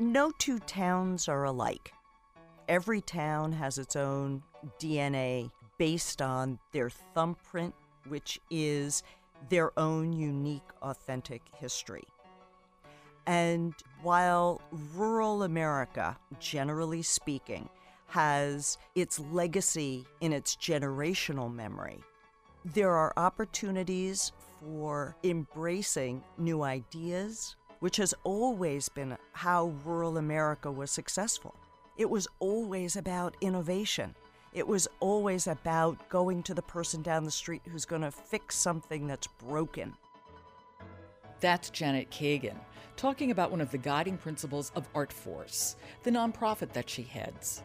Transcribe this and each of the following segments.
no two towns are alike. Every town has its own DNA based on their thumbprint, which is their own unique, authentic history. And while rural America, generally speaking, has its legacy in its generational memory, there are opportunities for embracing new ideas, which has always been how rural America was successful. It was always about innovation. It was always about going to the person down the street who's going to fix something that's broken. That's Janet Kagan talking about one of the guiding principles of ArtForce, the nonprofit that she heads.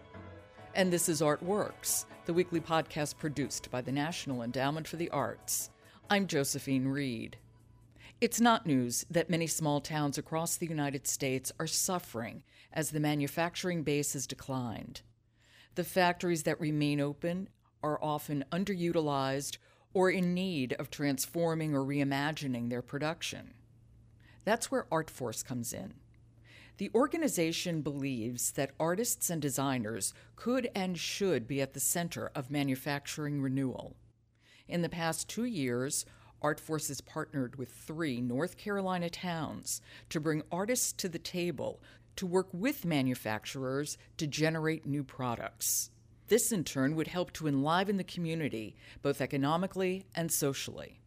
And this is Artworks, the weekly podcast produced by the National Endowment for the Arts. I'm Josephine Reed. It's not news that many small towns across the United States are suffering as the manufacturing base has declined. The factories that remain open are often underutilized or in need of transforming or reimagining their production. That's where ArtForce comes in. The organization believes that artists and designers could and should be at the center of manufacturing renewal. In the past two years, ArtForce has partnered with three North Carolina towns to bring artists to the table to work with manufacturers to generate new products. This, in turn, would help to enliven the community, both economically and socially.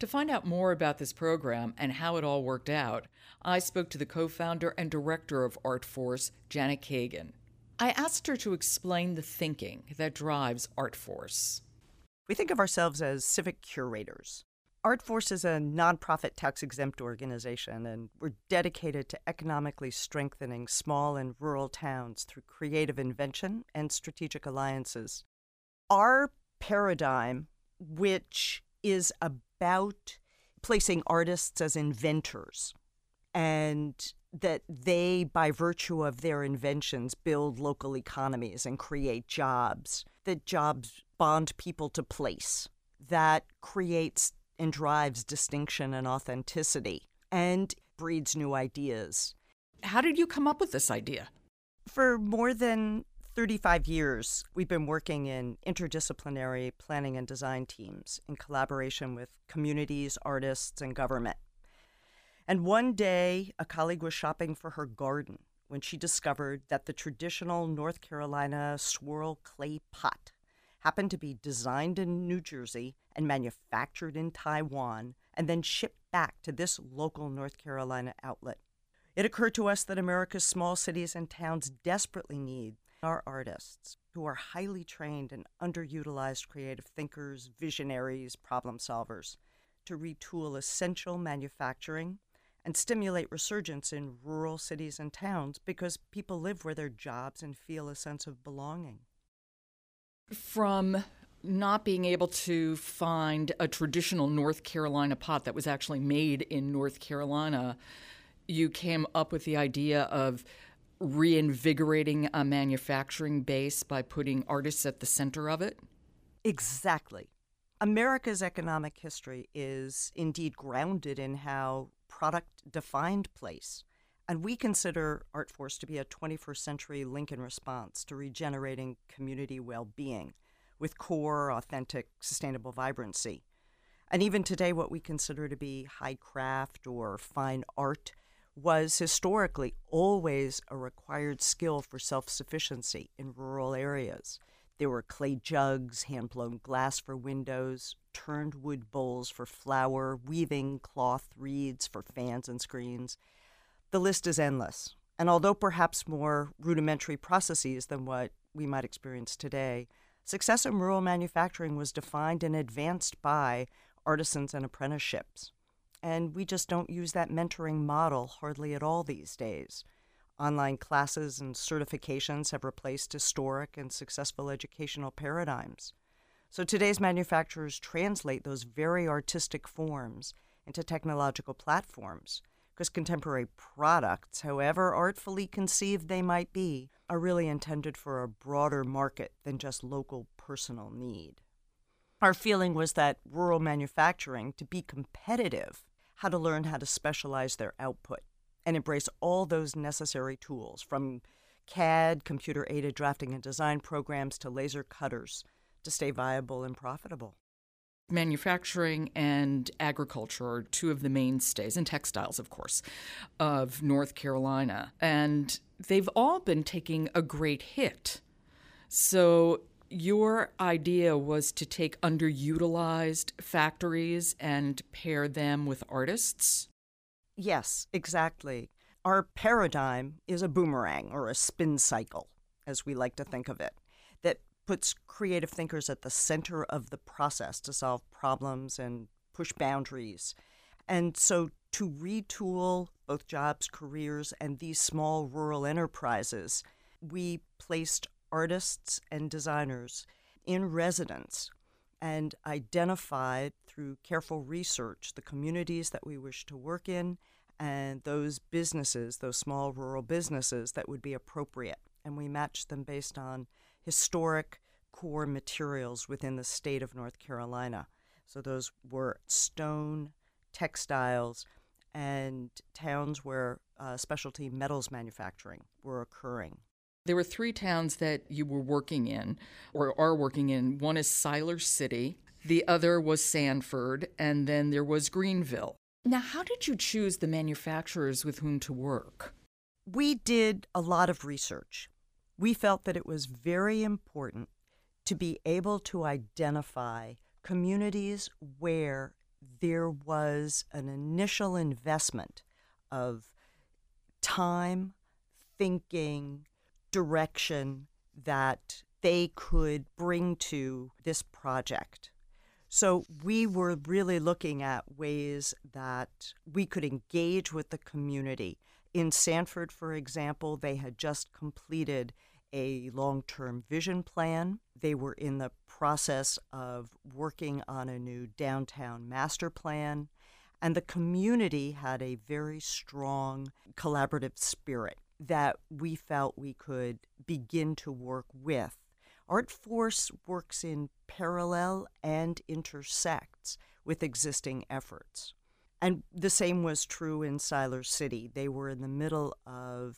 To find out more about this program and how it all worked out, I spoke to the co founder and director of ArtForce, Janet Kagan. I asked her to explain the thinking that drives ArtForce. We think of ourselves as civic curators. ArtForce is a nonprofit tax exempt organization, and we're dedicated to economically strengthening small and rural towns through creative invention and strategic alliances. Our paradigm, which is about placing artists as inventors, and that they, by virtue of their inventions, build local economies and create jobs, that jobs bond people to place, that creates and drives distinction and authenticity and breeds new ideas. How did you come up with this idea? For more than 35 years, we've been working in interdisciplinary planning and design teams in collaboration with communities, artists, and government. And one day, a colleague was shopping for her garden when she discovered that the traditional North Carolina swirl clay pot happened to be designed in New Jersey and manufactured in Taiwan and then shipped back to this local North Carolina outlet. It occurred to us that America's small cities and towns desperately need our artists who are highly trained and underutilized creative thinkers, visionaries, problem solvers to retool essential manufacturing and stimulate resurgence in rural cities and towns because people live where their jobs and feel a sense of belonging from not being able to find a traditional North Carolina pot that was actually made in North Carolina, you came up with the idea of reinvigorating a manufacturing base by putting artists at the center of it? Exactly. America's economic history is indeed grounded in how product defined place. And we consider ArtForce to be a 21st century Lincoln response to regenerating community well being with core, authentic, sustainable vibrancy. And even today, what we consider to be high craft or fine art was historically always a required skill for self sufficiency in rural areas. There were clay jugs, hand blown glass for windows, turned wood bowls for flour, weaving cloth reeds for fans and screens. The list is endless. And although perhaps more rudimentary processes than what we might experience today, success in rural manufacturing was defined and advanced by artisans and apprenticeships. And we just don't use that mentoring model hardly at all these days. Online classes and certifications have replaced historic and successful educational paradigms. So today's manufacturers translate those very artistic forms into technological platforms because contemporary products, however artfully conceived they might be, are really intended for a broader market than just local personal need. Our feeling was that rural manufacturing, to be competitive, had to learn how to specialize their output and embrace all those necessary tools from CAD, computer aided drafting and design programs, to laser cutters to stay viable and profitable. Manufacturing and agriculture are two of the mainstays, and textiles, of course, of North Carolina. And they've all been taking a great hit. So, your idea was to take underutilized factories and pair them with artists? Yes, exactly. Our paradigm is a boomerang or a spin cycle, as we like to think of it, puts creative thinkers at the center of the process to solve problems and push boundaries. And so to retool both jobs, careers, and these small rural enterprises, we placed artists and designers in residence and identified through careful research the communities that we wish to work in and those businesses, those small rural businesses that would be appropriate. And we matched them based on historic core materials within the state of North Carolina. So those were stone, textiles, and towns where uh, specialty metals manufacturing were occurring. There were three towns that you were working in or are working in. One is Siler City, the other was Sanford, and then there was Greenville. Now, how did you choose the manufacturers with whom to work? We did a lot of research we felt that it was very important to be able to identify communities where there was an initial investment of time, thinking, direction that they could bring to this project. So we were really looking at ways that we could engage with the community. In Sanford, for example, they had just completed a long term vision plan. They were in the process of working on a new downtown master plan. And the community had a very strong collaborative spirit that we felt we could begin to work with. ArtForce works in parallel and intersects with existing efforts. And the same was true in Siler City. They were in the middle of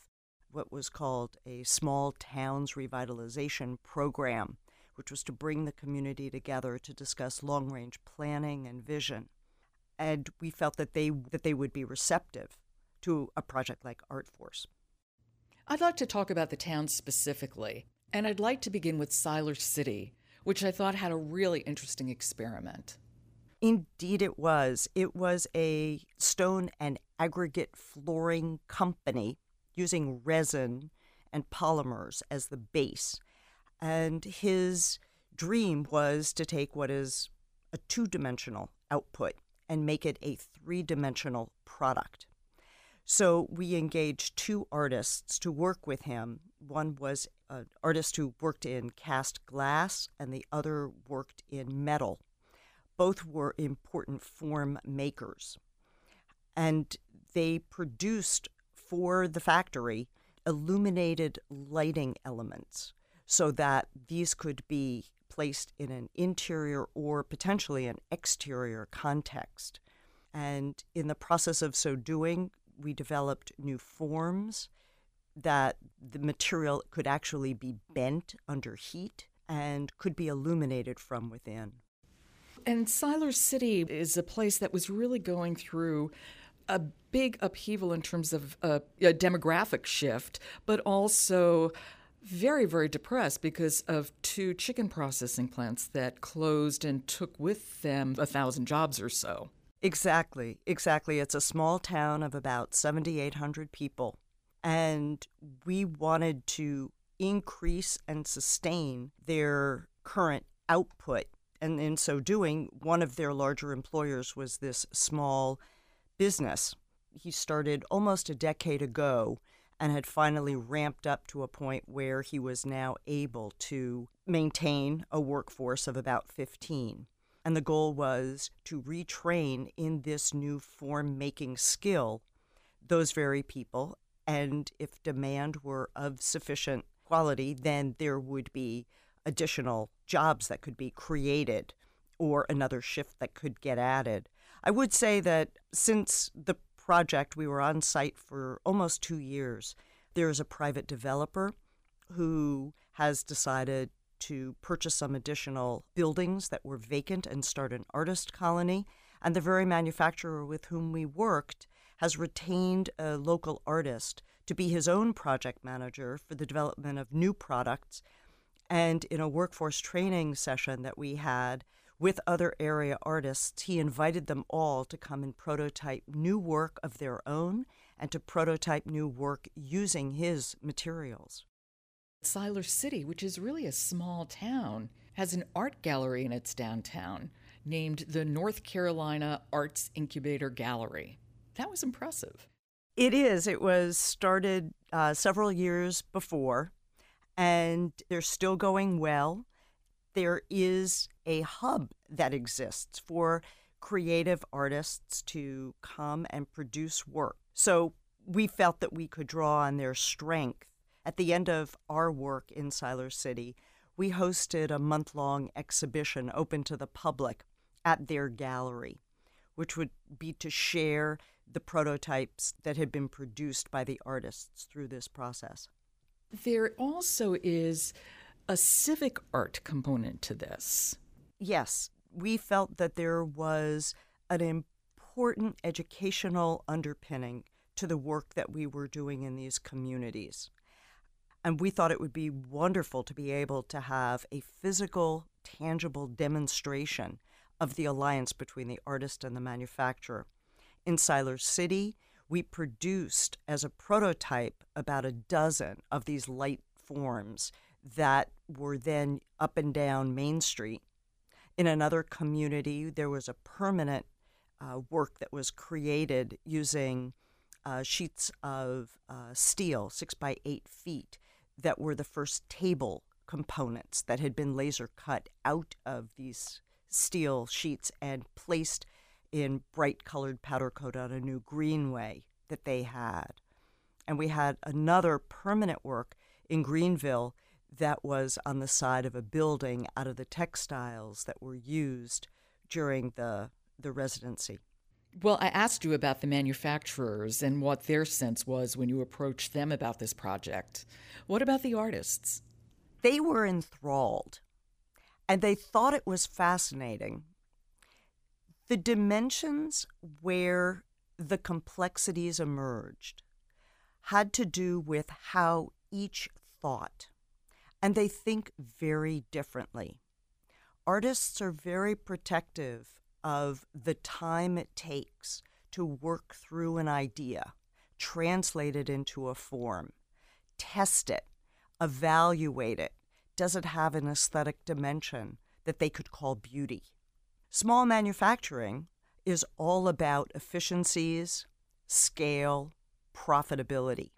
what was called a small towns revitalization program, which was to bring the community together to discuss long range planning and vision. And we felt that they, that they would be receptive to a project like ArtForce. I'd like to talk about the town specifically, and I'd like to begin with Siler City, which I thought had a really interesting experiment. Indeed, it was. It was a stone and aggregate flooring company using resin and polymers as the base. And his dream was to take what is a two dimensional output and make it a three dimensional product. So we engaged two artists to work with him. One was an artist who worked in cast glass, and the other worked in metal. Both were important form makers. And they produced for the factory illuminated lighting elements so that these could be placed in an interior or potentially an exterior context. And in the process of so doing, we developed new forms that the material could actually be bent under heat and could be illuminated from within. And Siler City is a place that was really going through a big upheaval in terms of a, a demographic shift, but also very, very depressed because of two chicken processing plants that closed and took with them a thousand jobs or so. Exactly, exactly. It's a small town of about 7,800 people. And we wanted to increase and sustain their current output. And in so doing, one of their larger employers was this small business. He started almost a decade ago and had finally ramped up to a point where he was now able to maintain a workforce of about 15. And the goal was to retrain in this new form making skill those very people. And if demand were of sufficient quality, then there would be additional jobs that could be created or another shift that could get added. I would say that since the project, we were on site for almost two years. There is a private developer who has decided to purchase some additional buildings that were vacant and start an artist colony. And the very manufacturer with whom we worked has retained a local artist to be his own project manager for the development of new products. And in a workforce training session that we had with other area artists, he invited them all to come and prototype new work of their own and to prototype new work using his materials. Siler City, which is really a small town, has an art gallery in its downtown named the North Carolina Arts Incubator Gallery. That was impressive. It is. It was started uh, several years before, and they're still going well. There is a hub that exists for creative artists to come and produce work. So we felt that we could draw on their strength. At the end of our work in Siler City, we hosted a month long exhibition open to the public at their gallery, which would be to share the prototypes that had been produced by the artists through this process. There also is a civic art component to this. Yes, we felt that there was an important educational underpinning to the work that we were doing in these communities. And we thought it would be wonderful to be able to have a physical, tangible demonstration of the alliance between the artist and the manufacturer. In Siler City, we produced as a prototype about a dozen of these light forms that were then up and down Main Street. In another community, there was a permanent uh, work that was created using uh, sheets of uh, steel, six by eight feet, that were the first table components that had been laser cut out of these steel sheets and placed in bright colored powder coat on a new greenway that they had. And we had another permanent work in Greenville that was on the side of a building out of the textiles that were used during the, the residency. Well, I asked you about the manufacturers and what their sense was when you approached them about this project. What about the artists? They were enthralled and they thought it was fascinating. The dimensions where the complexities emerged had to do with how each thought, and they think very differently. Artists are very protective of the time it takes to work through an idea, translate it into a form, test it, evaluate it, does it have an aesthetic dimension that they could call beauty? Small manufacturing is all about efficiencies, scale, profitability.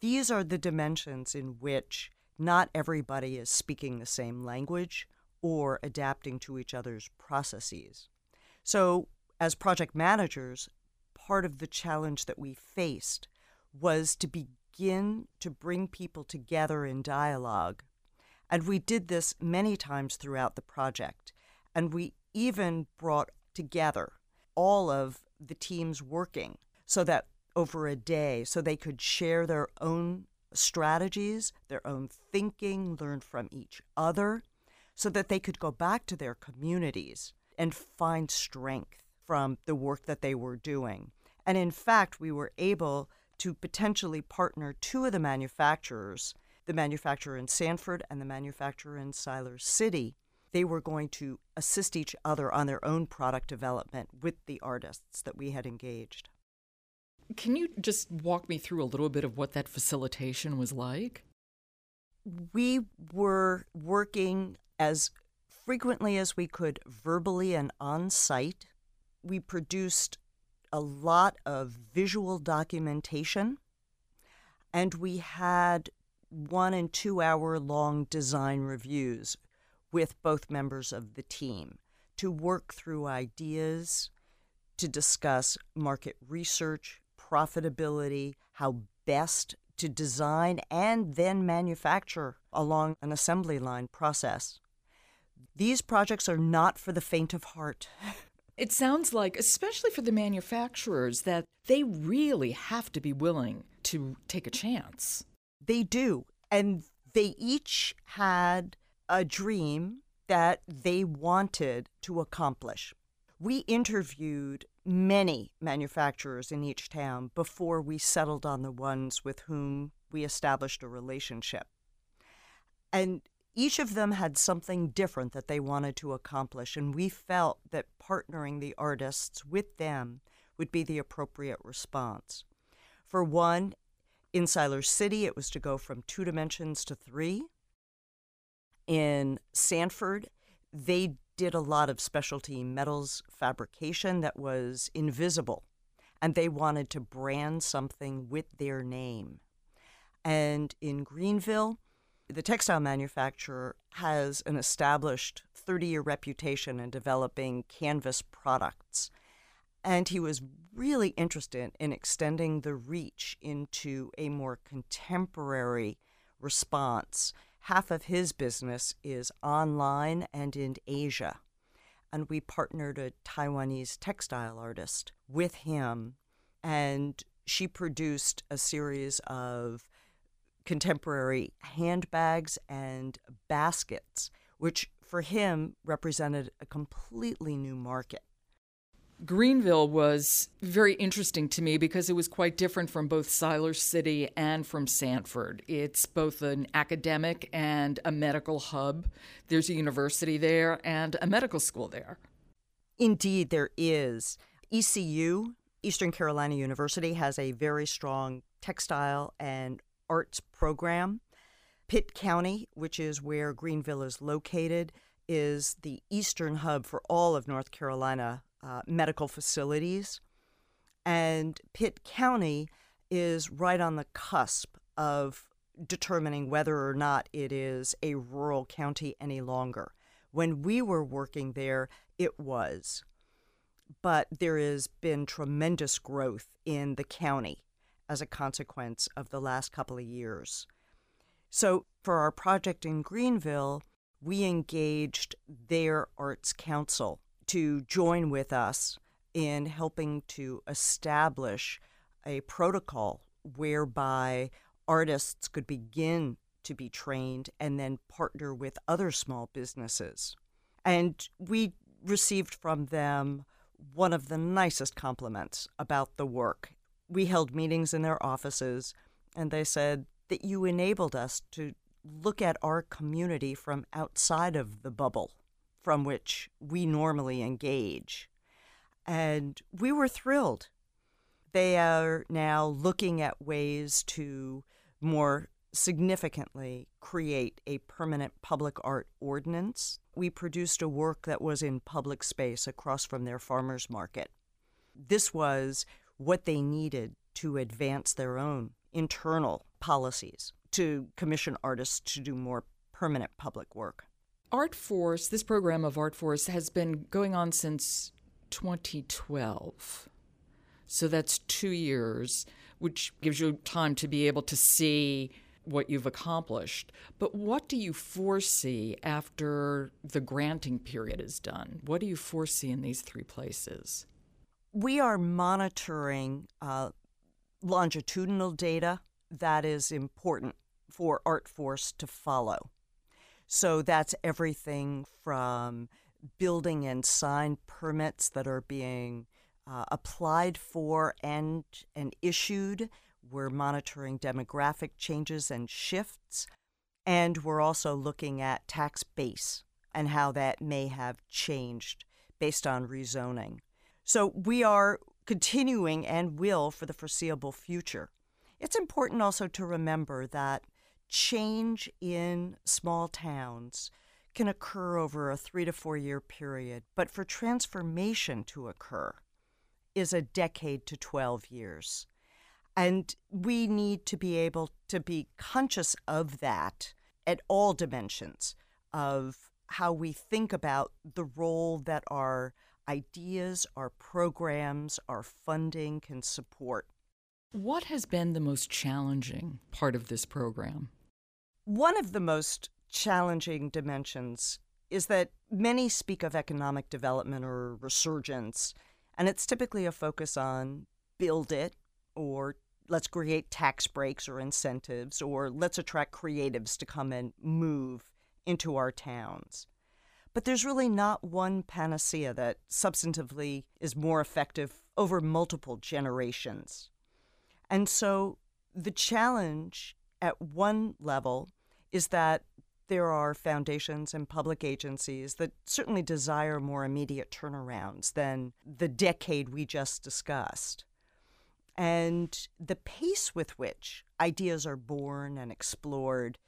These are the dimensions in which not everybody is speaking the same language or adapting to each other's processes. So, as project managers, part of the challenge that we faced was to begin to bring people together in dialogue and we did this many times throughout the project. And we even brought together all of the teams working so that over a day, so they could share their own strategies, their own thinking, learn from each other, so that they could go back to their communities and find strength from the work that they were doing. And in fact, we were able to potentially partner two of the manufacturers the manufacturer in Sanford and the manufacturer in Siler City, they were going to assist each other on their own product development with the artists that we had engaged. Can you just walk me through a little bit of what that facilitation was like? We were working as frequently as we could verbally and on site. We produced a lot of visual documentation, and we had one and two hour long design reviews with both members of the team to work through ideas, to discuss market research, profitability, how best to design and then manufacture along an assembly line process. These projects are not for the faint of heart. It sounds like, especially for the manufacturers, that they really have to be willing to take a chance. They do. And they each had a dream that they wanted to accomplish. We interviewed many manufacturers in each town before we settled on the ones with whom we established a relationship. And each of them had something different that they wanted to accomplish, and we felt that partnering the artists with them would be the appropriate response. For one, in Siler City, it was to go from two dimensions to three. In Sanford, they did a lot of specialty metals fabrication that was invisible, and they wanted to brand something with their name. And in Greenville, the textile manufacturer has an established 30 year reputation in developing canvas products. And he was really interested in extending the reach into a more contemporary response. Half of his business is online and in Asia. And we partnered a Taiwanese textile artist with him, and she produced a series of contemporary handbags and baskets, which for him represented a completely new market. Greenville was very interesting to me because it was quite different from both Siler City and from Sanford. It's both an academic and a medical hub. There's a university there and a medical school there. Indeed, there is. ECU, Eastern Carolina University, has a very strong textile and arts program. Pitt County, which is where Greenville is located, is the eastern hub for all of North Carolina uh, medical facilities. And Pitt County is right on the cusp of determining whether or not it is a rural county any longer. When we were working there, it was. But there has been tremendous growth in the county as a consequence of the last couple of years. So, for our project in Greenville, we engaged their Arts Council to join with us in helping to establish a protocol whereby artists could begin to be trained and then partner with other small businesses. And we received from them one of the nicest compliments about the work we held meetings in their offices, and they said that you enabled us to look at our community from outside of the bubble from which we normally engage. And we were thrilled. They are now looking at ways to more significantly create a permanent public art ordinance. We produced a work that was in public space across from their farmers market. This was what they needed to advance their own internal policies to commission artists to do more permanent public work. Art Force, this program of Art Force, has been going on since 2012. So that's two years, which gives you time to be able to see what you've accomplished. But what do you foresee after the granting period is done? What do you foresee in these three places? we are monitoring uh, longitudinal data that is important for Art Force to follow. So that's everything from building and sign permits that are being uh, applied for and and issued. We're monitoring demographic changes and shifts, and we're also looking at tax base and how that may have changed based on rezoning. So we are continuing and will for the foreseeable future. It's important also to remember that change in small towns can occur over a three to four year period, but for transformation to occur is a decade to 12 years. And we need to be able to be conscious of that at all dimensions of how we think about the role that our ideas, our programs, our funding can support. What has been the most challenging part of this program? One of the most challenging dimensions is that many speak of economic development or resurgence, and it's typically a focus on build it or let's create tax breaks or incentives or let's attract creatives to come and move into our towns. But there's really not one panacea that substantively is more effective over multiple generations. And so the challenge at one level is that there are foundations and public agencies that certainly desire more immediate turnarounds than the decade we just discussed. And the pace with which ideas are born and explored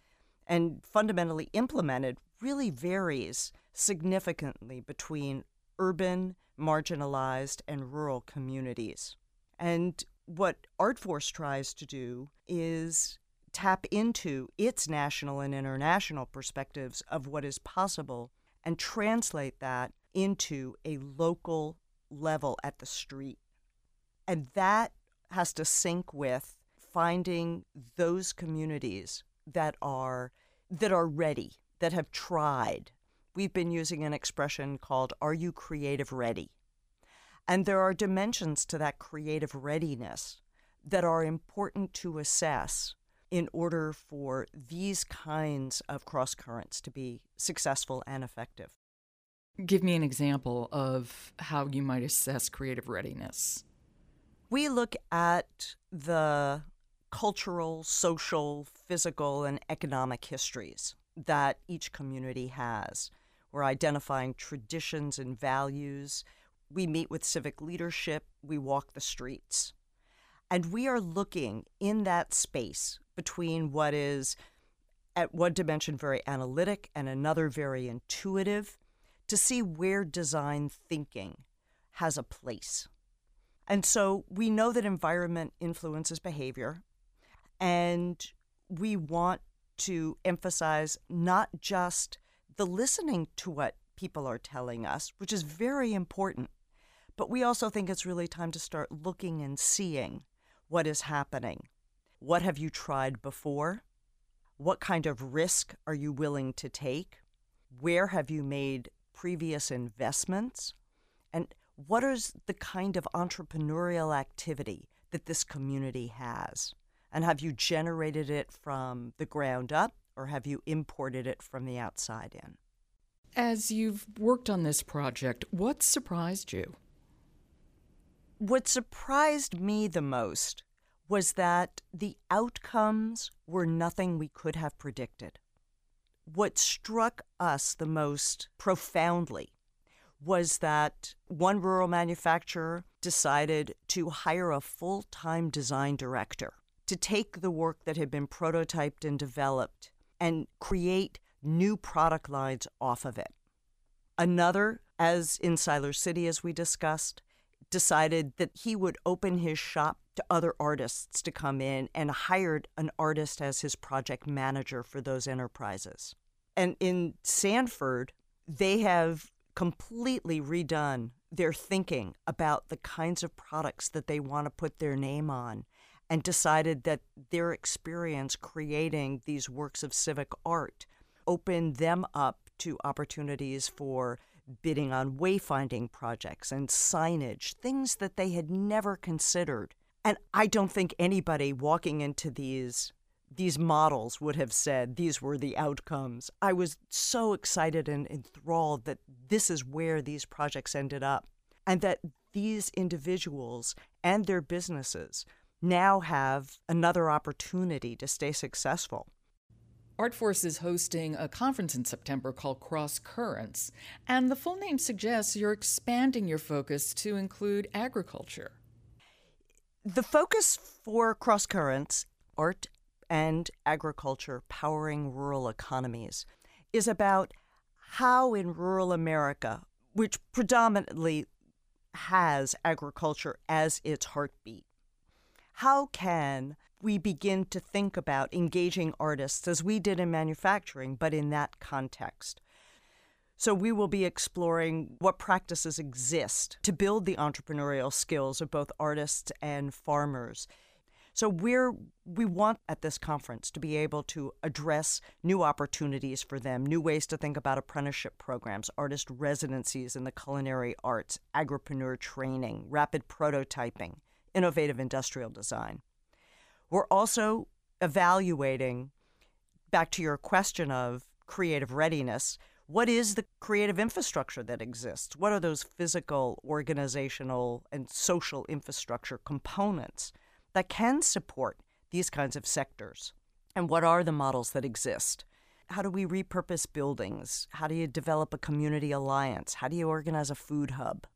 and fundamentally implemented really varies significantly between urban, marginalized, and rural communities. And what ArtForce tries to do is tap into its national and international perspectives of what is possible and translate that into a local level at the street. And that has to sync with finding those communities that are that are ready, that have tried. We've been using an expression called are you creative ready? And there are dimensions to that creative readiness that are important to assess in order for these kinds of cross currents to be successful and effective. Give me an example of how you might assess creative readiness. We look at the cultural, social, physical, and economic histories that each community has. We're identifying traditions and values. We meet with civic leadership. We walk the streets. And we are looking in that space between what is, at one dimension, very analytic and another very intuitive to see where design thinking has a place. And so we know that environment influences behavior, and we want to emphasize not just the listening to what people are telling us, which is very important, but we also think it's really time to start looking and seeing what is happening. What have you tried before? What kind of risk are you willing to take? Where have you made previous investments? And what is the kind of entrepreneurial activity that this community has? And have you generated it from the ground up or have you imported it from the outside in? As you've worked on this project, what surprised you? What surprised me the most was that the outcomes were nothing we could have predicted. What struck us the most profoundly was that one rural manufacturer decided to hire a full time design director to take the work that had been prototyped and developed and create new product lines off of it. Another, as in Siler City, as we discussed, decided that he would open his shop to other artists to come in and hired an artist as his project manager for those enterprises. And in Sanford, they have completely redone their thinking about the kinds of products that they want to put their name on and decided that their experience creating these works of civic art opened them up to opportunities for bidding on wayfinding projects and signage, things that they had never considered. And I don't think anybody walking into these these models would have said these were the outcomes. I was so excited and enthralled that this is where these projects ended up and that these individuals and their businesses now have another opportunity to stay successful. ArtForce is hosting a conference in September called Cross Currents, and the full name suggests you're expanding your focus to include agriculture. The focus for Cross Currents, art and agriculture powering rural economies, is about how in rural America, which predominantly has agriculture as its heartbeat, how can we begin to think about engaging artists as we did in manufacturing, but in that context. So, we will be exploring what practices exist to build the entrepreneurial skills of both artists and farmers. So we're we want at this conference to be able to address new opportunities for them, new ways to think about apprenticeship programs, artist residencies in the culinary arts, agripreneur training, rapid prototyping, innovative industrial design. We're also evaluating back to your question of creative readiness, what is the creative infrastructure that exists? What are those physical, organizational, and social infrastructure components that can support these kinds of sectors? And what are the models that exist? How do we repurpose buildings? How do you develop a community alliance? How do you organize a food hub?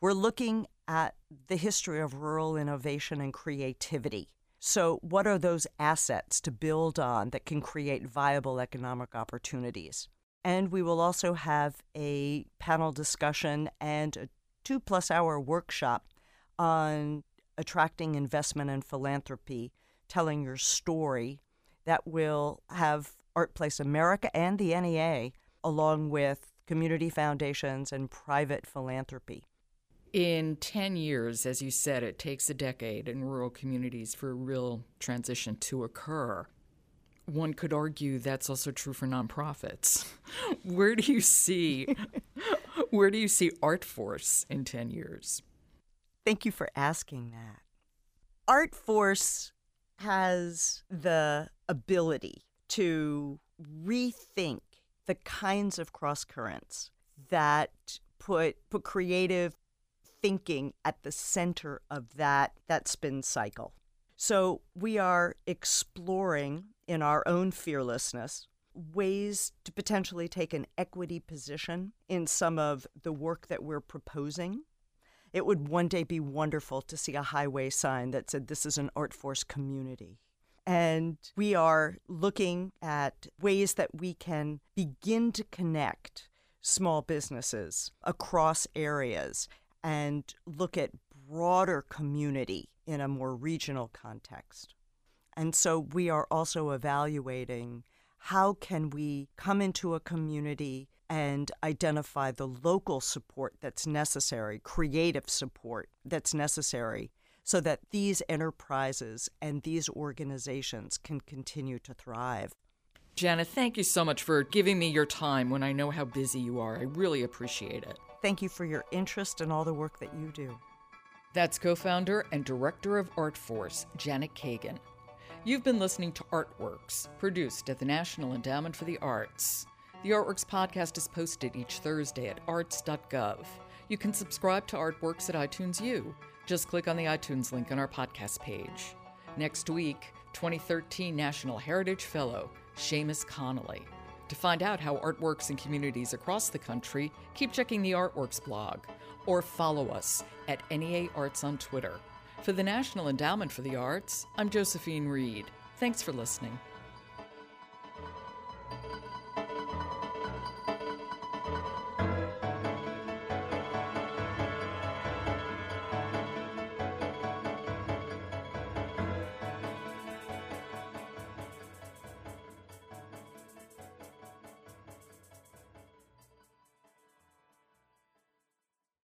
We're looking at the history of rural innovation and creativity. So, what are those assets to build on that can create viable economic opportunities? And we will also have a panel discussion and a two plus hour workshop on attracting investment and philanthropy, telling your story that will have ArtPlace America and the NEA, along with community foundations and private philanthropy. In 10 years, as you said, it takes a decade in rural communities for a real transition to occur. One could argue that's also true for nonprofits. where do you see where do you see ArtForce in 10 years? Thank you for asking that. ArtForce has the ability to rethink the kinds of cross currents that put put creative thinking at the center of that that spin cycle. So we are exploring in our own fearlessness ways to potentially take an equity position in some of the work that we're proposing. It would one day be wonderful to see a highway sign that said, This is an ArtForce community. And we are looking at ways that we can begin to connect small businesses across areas and look at broader community in a more regional context. And so we are also evaluating how can we come into a community and identify the local support that's necessary, creative support that's necessary, so that these enterprises and these organizations can continue to thrive. Janet, thank you so much for giving me your time when I know how busy you are. I really appreciate it. Thank you for your interest and all the work that you do. That's co founder and director of ArtForce, Janet Kagan. You've been listening to Artworks, produced at the National Endowment for the Arts. The Artworks podcast is posted each Thursday at arts.gov. You can subscribe to Artworks at iTunes U. Just click on the iTunes link on our podcast page. Next week, 2013 National Heritage Fellow, Seamus Connolly. To find out how art works in communities across the country, keep checking the Artworks blog or follow us at NEA Arts on Twitter. For the National Endowment for the Arts, I'm Josephine Reed. Thanks for listening.